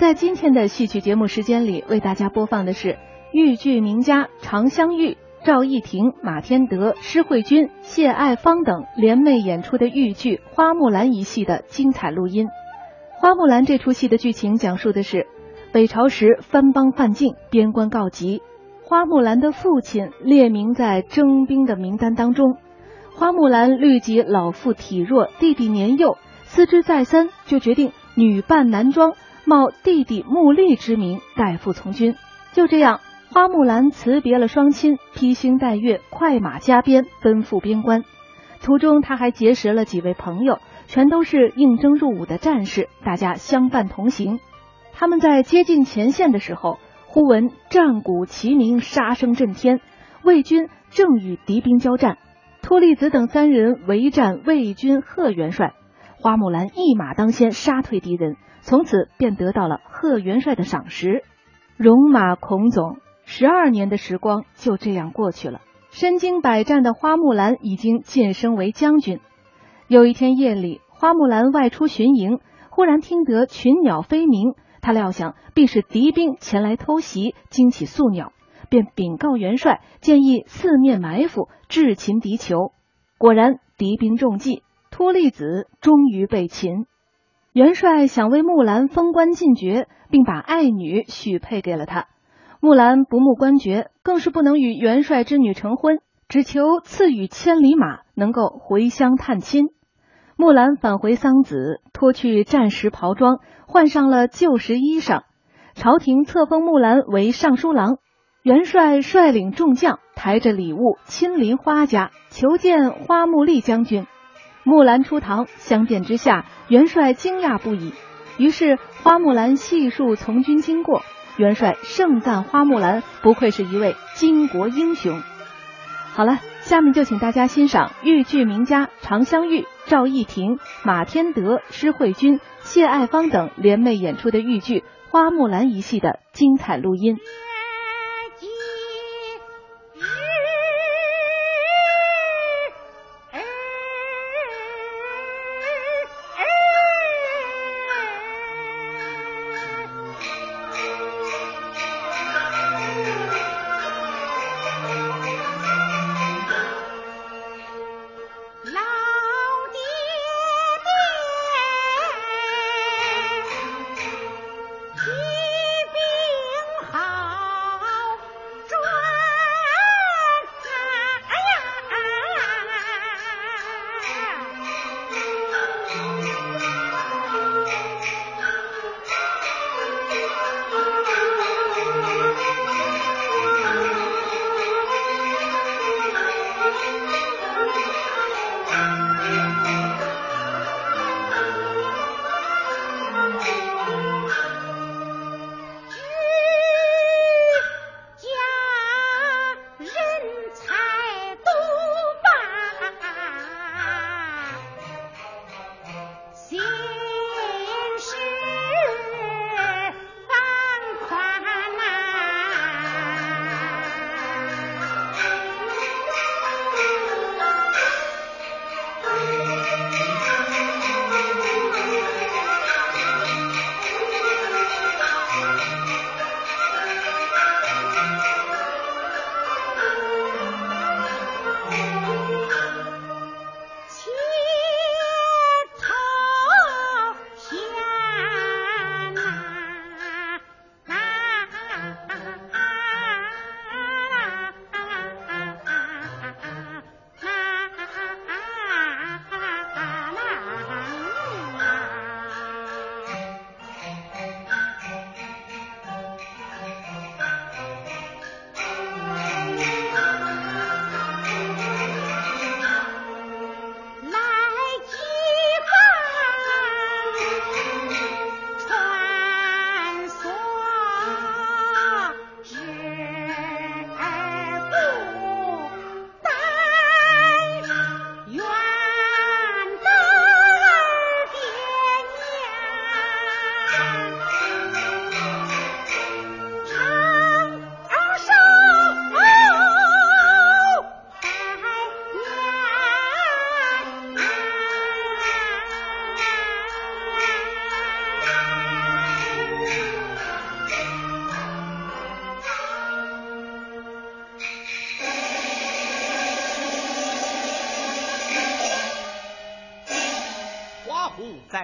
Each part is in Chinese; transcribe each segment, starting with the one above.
在今天的戏曲节目时间里，为大家播放的是豫剧名家常香玉、赵艺婷、马天德、施慧君、谢爱芳等联袂演出的豫剧《花木兰》一戏的精彩录音。《花木兰》这出戏的剧情讲述的是北朝时藩邦犯境，边关告急，花木兰的父亲列名在征兵的名单当中。花木兰虑及老父体弱，弟弟年幼，思之再三，就决定女扮男装。冒弟弟穆丽之名代父从军，就这样，花木兰辞别了双亲，披星戴月，快马加鞭奔赴边关。途中，他还结识了几位朋友，全都是应征入伍的战士，大家相伴同行。他们在接近前线的时候，忽闻战鼓齐鸣，杀声震天，魏军正与敌兵交战。托利子等三人围战魏军贺元帅，花木兰一马当先，杀退敌人。从此便得到了贺元帅的赏识，戎马孔总，十二年的时光就这样过去了。身经百战的花木兰已经晋升为将军。有一天夜里，花木兰外出巡营，忽然听得群鸟飞鸣，他料想必是敌兵前来偷袭，惊起宿鸟，便禀告元帅，建议四面埋伏，智擒敌酋。果然，敌兵中计，托利子终于被擒。元帅想为木兰封官进爵，并把爱女许配给了他。木兰不慕官爵，更是不能与元帅之女成婚，只求赐予千里马，能够回乡探亲。木兰返回桑梓，脱去战时袍装，换上了旧时衣裳。朝廷册封木兰为尚书郎。元帅率领众将，抬着礼物，亲临花家求见花木丽将军。木兰出堂，相见之下，元帅惊讶不已。于是花木兰细述从军经过，元帅盛赞花木兰不愧是一位巾帼英雄。好了，下面就请大家欣赏豫剧名家常香玉、赵艺婷、马天德、施慧君、谢爱芳等联袂演出的豫剧《花木兰》一戏的精彩录音。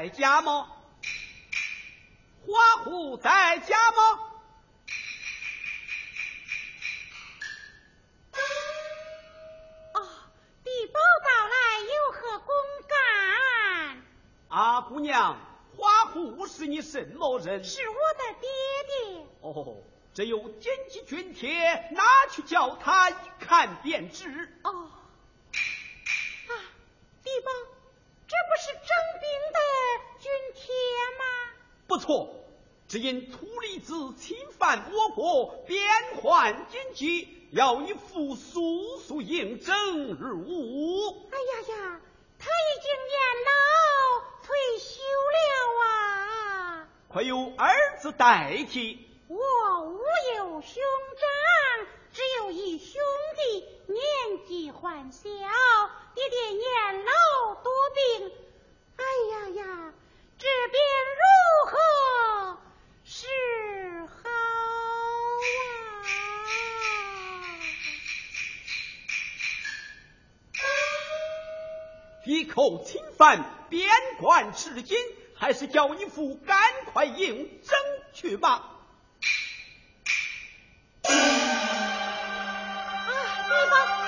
在家吗？花虎在家吗？哦，地保到来，有何公干？啊，姑娘，花虎是你什么人？是我的爹爹。哦，这有检记军帖，拿去叫他一看便知。只因土里子侵犯我国边患紧急，要你父速速应征入伍。哎呀呀，他已经年老退休了啊！快由儿子代替。我无有兄长，只有一兄弟，年纪还小，爹爹年老多病。哎呀呀，这便一口侵犯边关至今，还是叫义父赶快应征去吧。啊，对方。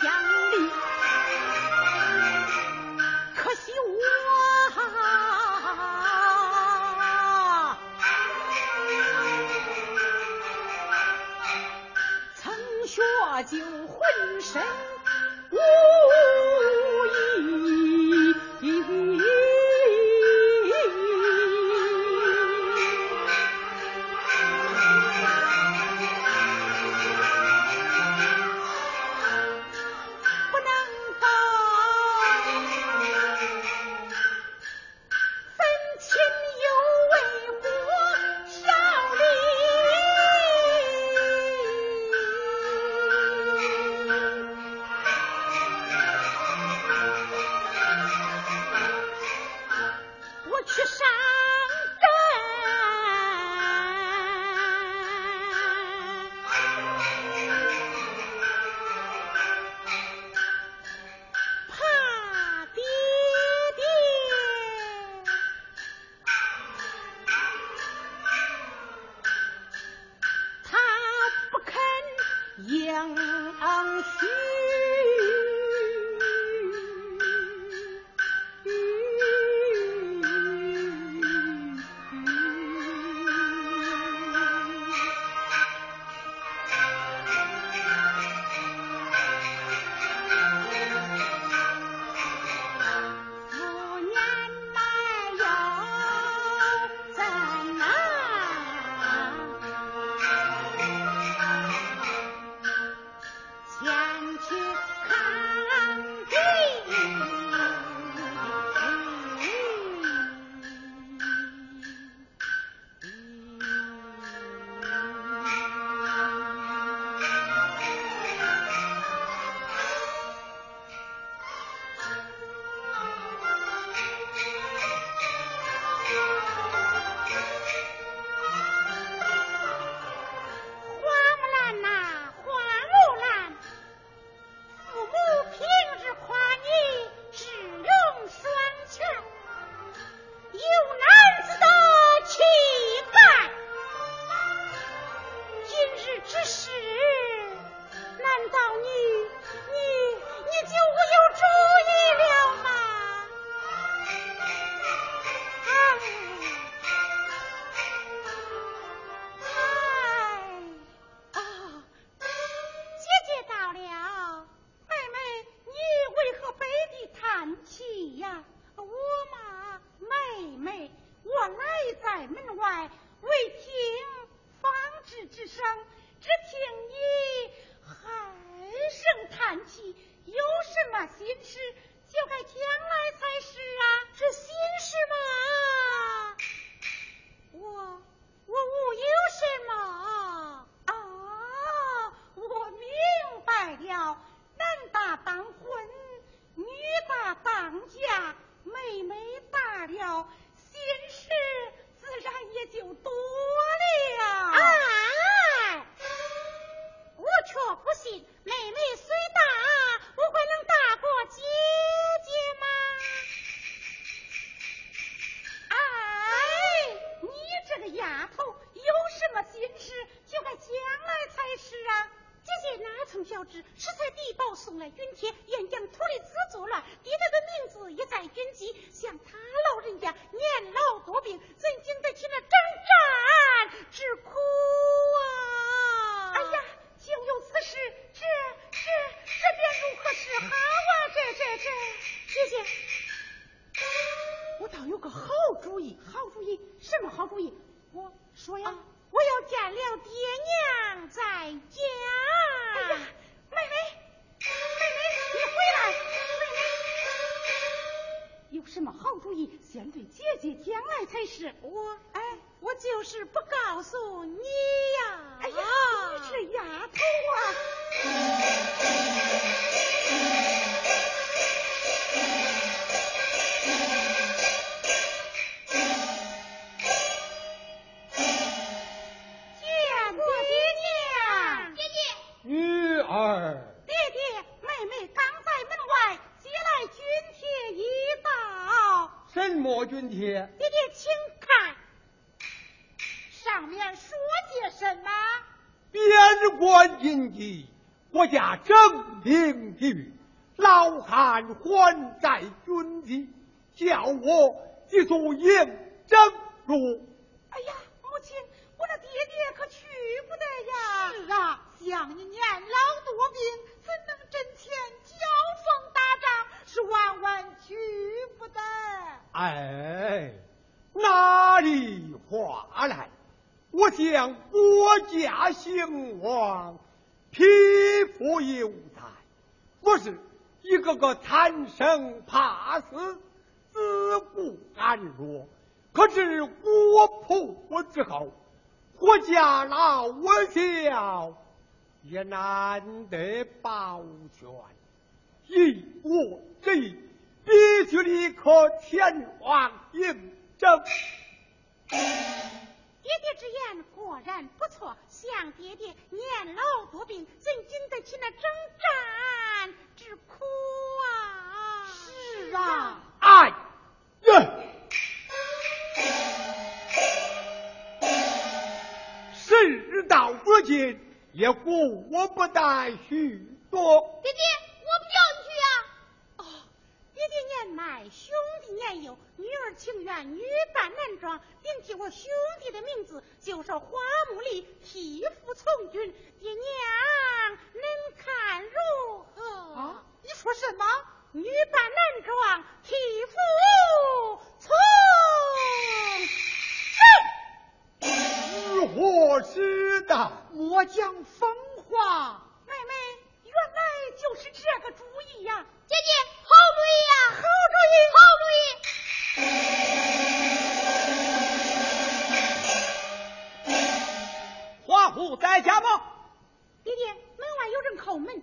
便军帖一道。什么军帖，爹爹，请看，上面说些什么？边关禁忌，国家征兵地狱，老汉还债军籍，叫我急速应征入。哎呀，母亲，我的爹爹可去不得呀！是啊，将你年老多病，怎能阵前交锋打仗？是万万去不得。哎，哪里话来？我想国家兴亡，匹夫有责，不是一个个贪生怕死、自顾安弱。可是国破之后，国家老我小也难得保全。以我之意。必须立刻前往应征。爹爹之言果然不错，想爹爹年老多病，怎经得起那征战之苦啊？是啊，哎呀，事到如今，也顾不待许多。爹爹。我不叫你去啊！哦，爹爹年迈兄弟年幼，女儿情愿女扮男装，顶替我兄弟的名字，就是花木里替父从军。爹娘，您看如何？啊，你说什么？女扮男装，替父从军？如何是当？莫讲风话。妹妹，原来就是这个主意呀！姐姐。好主意呀！好主意，好主意。花虎在家吗？爹爹，门外有人叩门。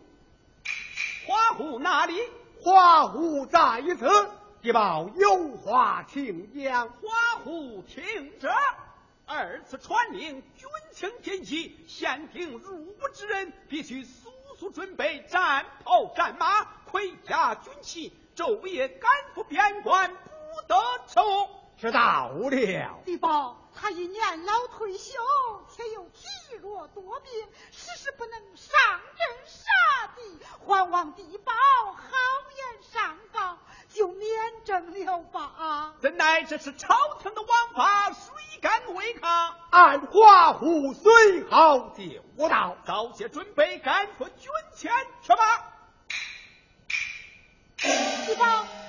花虎哪里？花虎在此，一报有话请讲。花虎请着，二次传令，军情紧急，先听入伍之人必须速速准备战袍战马。盔甲军器，昼夜赶赴边关，不得迟误。知道了。地保他已年老退休，且又体弱多病，时时不能上阵杀敌，还望地保好言上告，就免征了吧。怎奈这是朝廷的王法，谁敢违抗？按华虎随后就到，早些准备赶赴军前去吧。地保。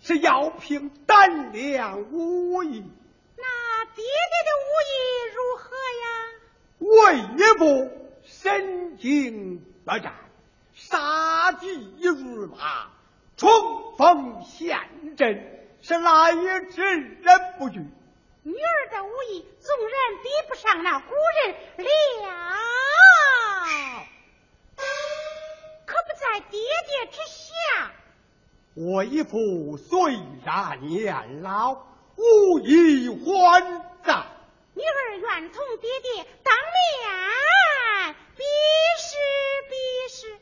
是要凭胆量武艺。那爹爹的武艺如何呀？为一步身经百战，杀敌如麻，冲锋陷阵，是来之人不惧。女儿的武艺纵然比不上那古人了，可不在爹爹之下。我义父虽然年老，无以还债。女儿愿同爹爹当面比试比试。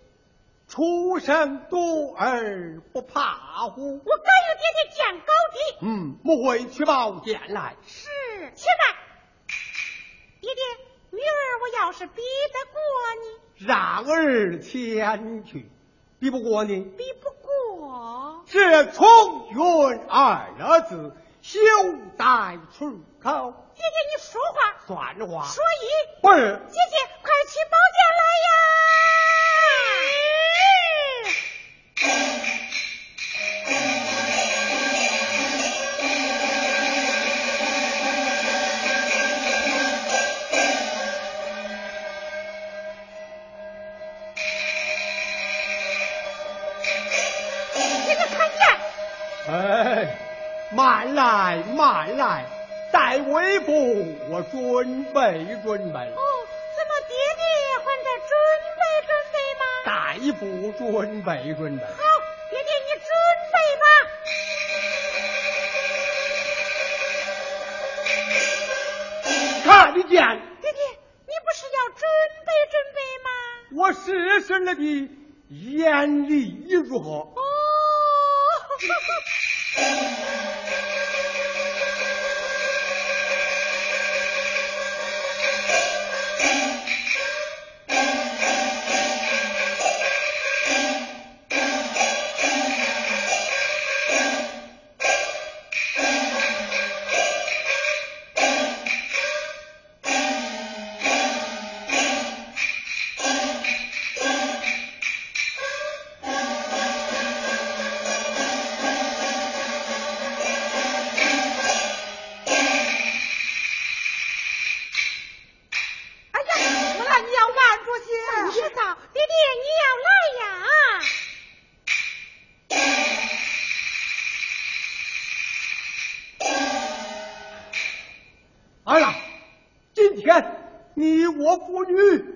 初生犊儿不怕虎。我敢与爹爹见高低。嗯，母会去报见来。是，且慢。爹爹，女儿我要是比得过你，让儿前去。比不过你，比不过。这“从军”二字，休待出口。姐姐，你说话算话。说一不是。姐姐，来，慢来。待为父，我准备准备。哦，怎么爹爹还在准备准备吗？待步准备准备。好，爹爹你准备吧。看得见。爹爹，你不是要准备准备吗？我试试你的眼力如何？我妇女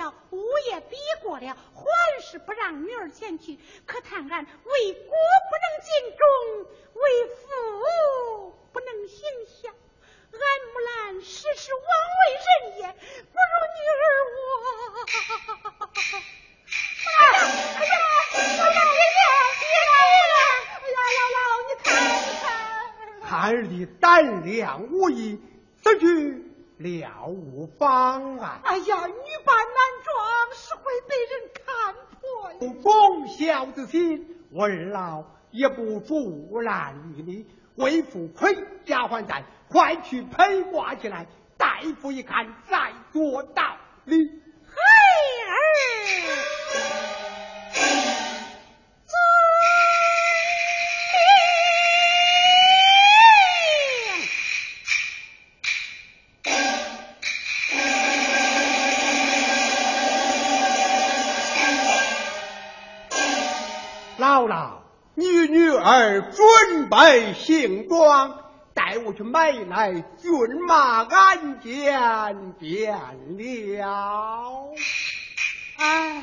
了，武也比过了，还是不让女儿前去。可叹俺为国不能尽忠，为父不能行孝。俺木兰实是枉为人也，不如女儿我。哎呀，哎呀，老老爷爷，别来了！哎呀，姥姥，你看看，孩儿的胆量武艺，此去了无方啊。哎呀女扮男装是会被人看破不忠孝之心我二老也不阻拦你为父亏家还债快去披挂起来大夫一看再做道理。嘿儿。准备行装，带我去买来骏马鞍鞯便了。哎。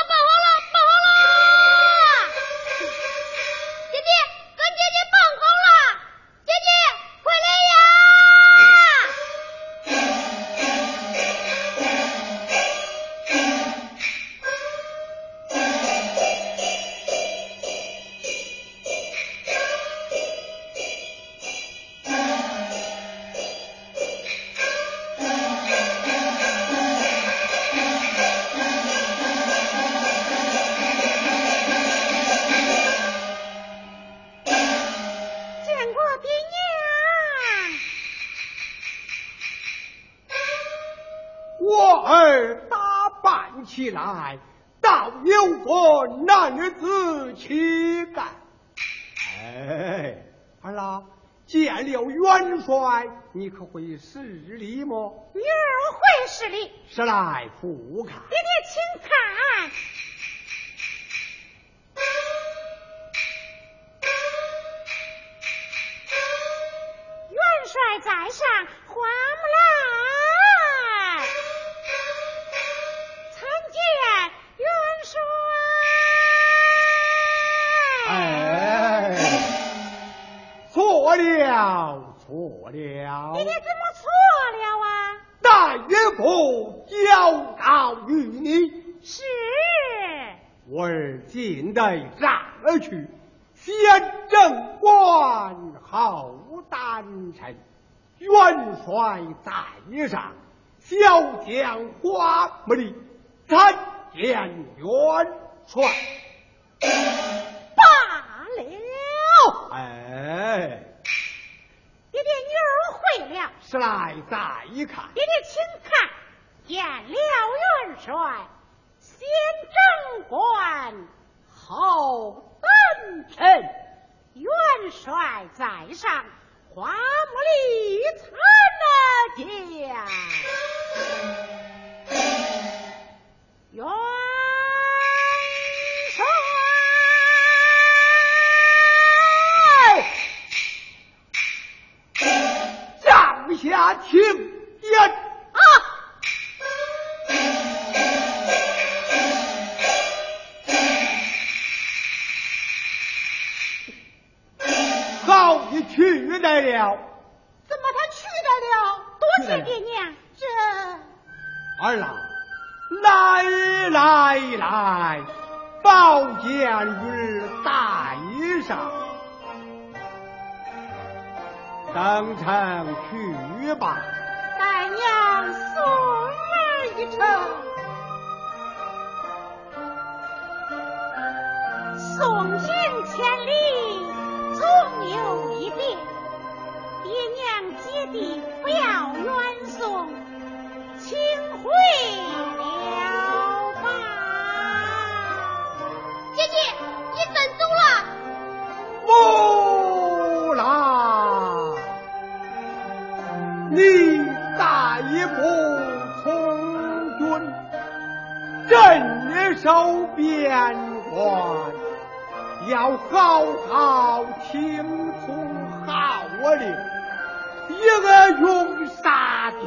来复看。爹爹，请看。元帅在上，花木兰参见元帅。哎。错了，错了！爹爹怎么错了啊？大岳父交告于你，是我儿进得上而去，先正官后丹臣，元帅在上，小将花木里参见元帅。罢了，哎。爹爹，女儿会了。是来再一看。爹爹，请看，见了元帅，先正官，后恩臣，元帅在上，花木里参了将。元下请。来了，怎么他去得了？多谢爹娘，这儿郎，来来来，宝剑玉带上，登城去吧。待娘送儿一程，送行千里，边关，要好好听从号令。一个用杀敌，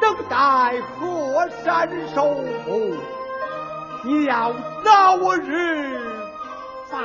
等待河山守护。你要早日返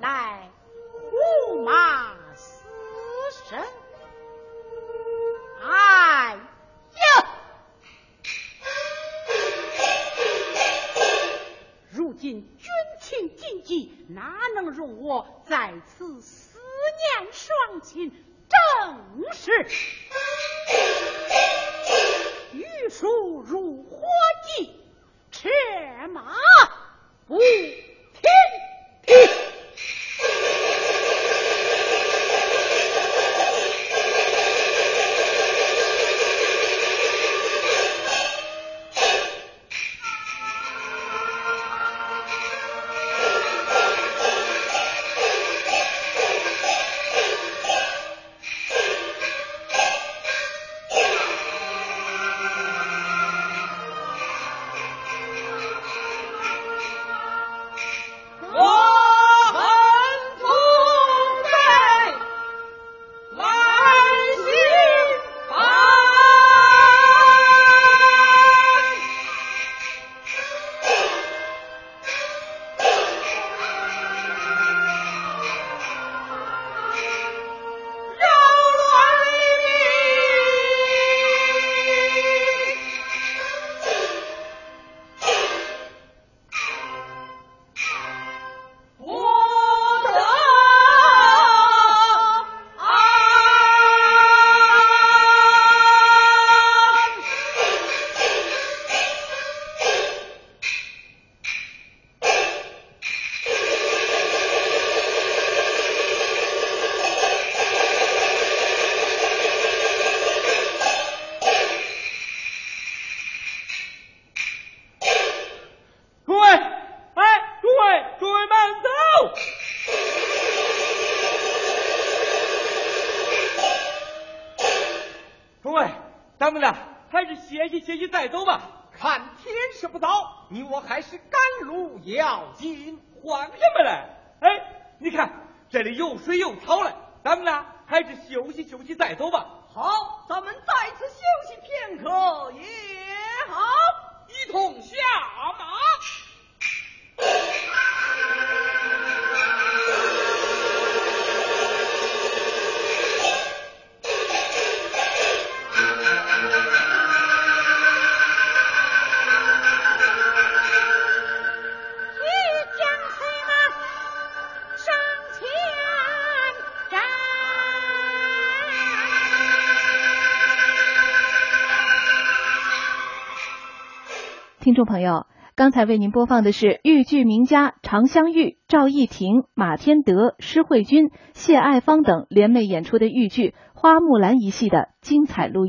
来胡马听众朋友，刚才为您播放的是豫剧名家常香玉、赵艺婷、马天德、施慧君、谢爱芳等联袂演出的豫剧《花木兰》一戏的精彩录音。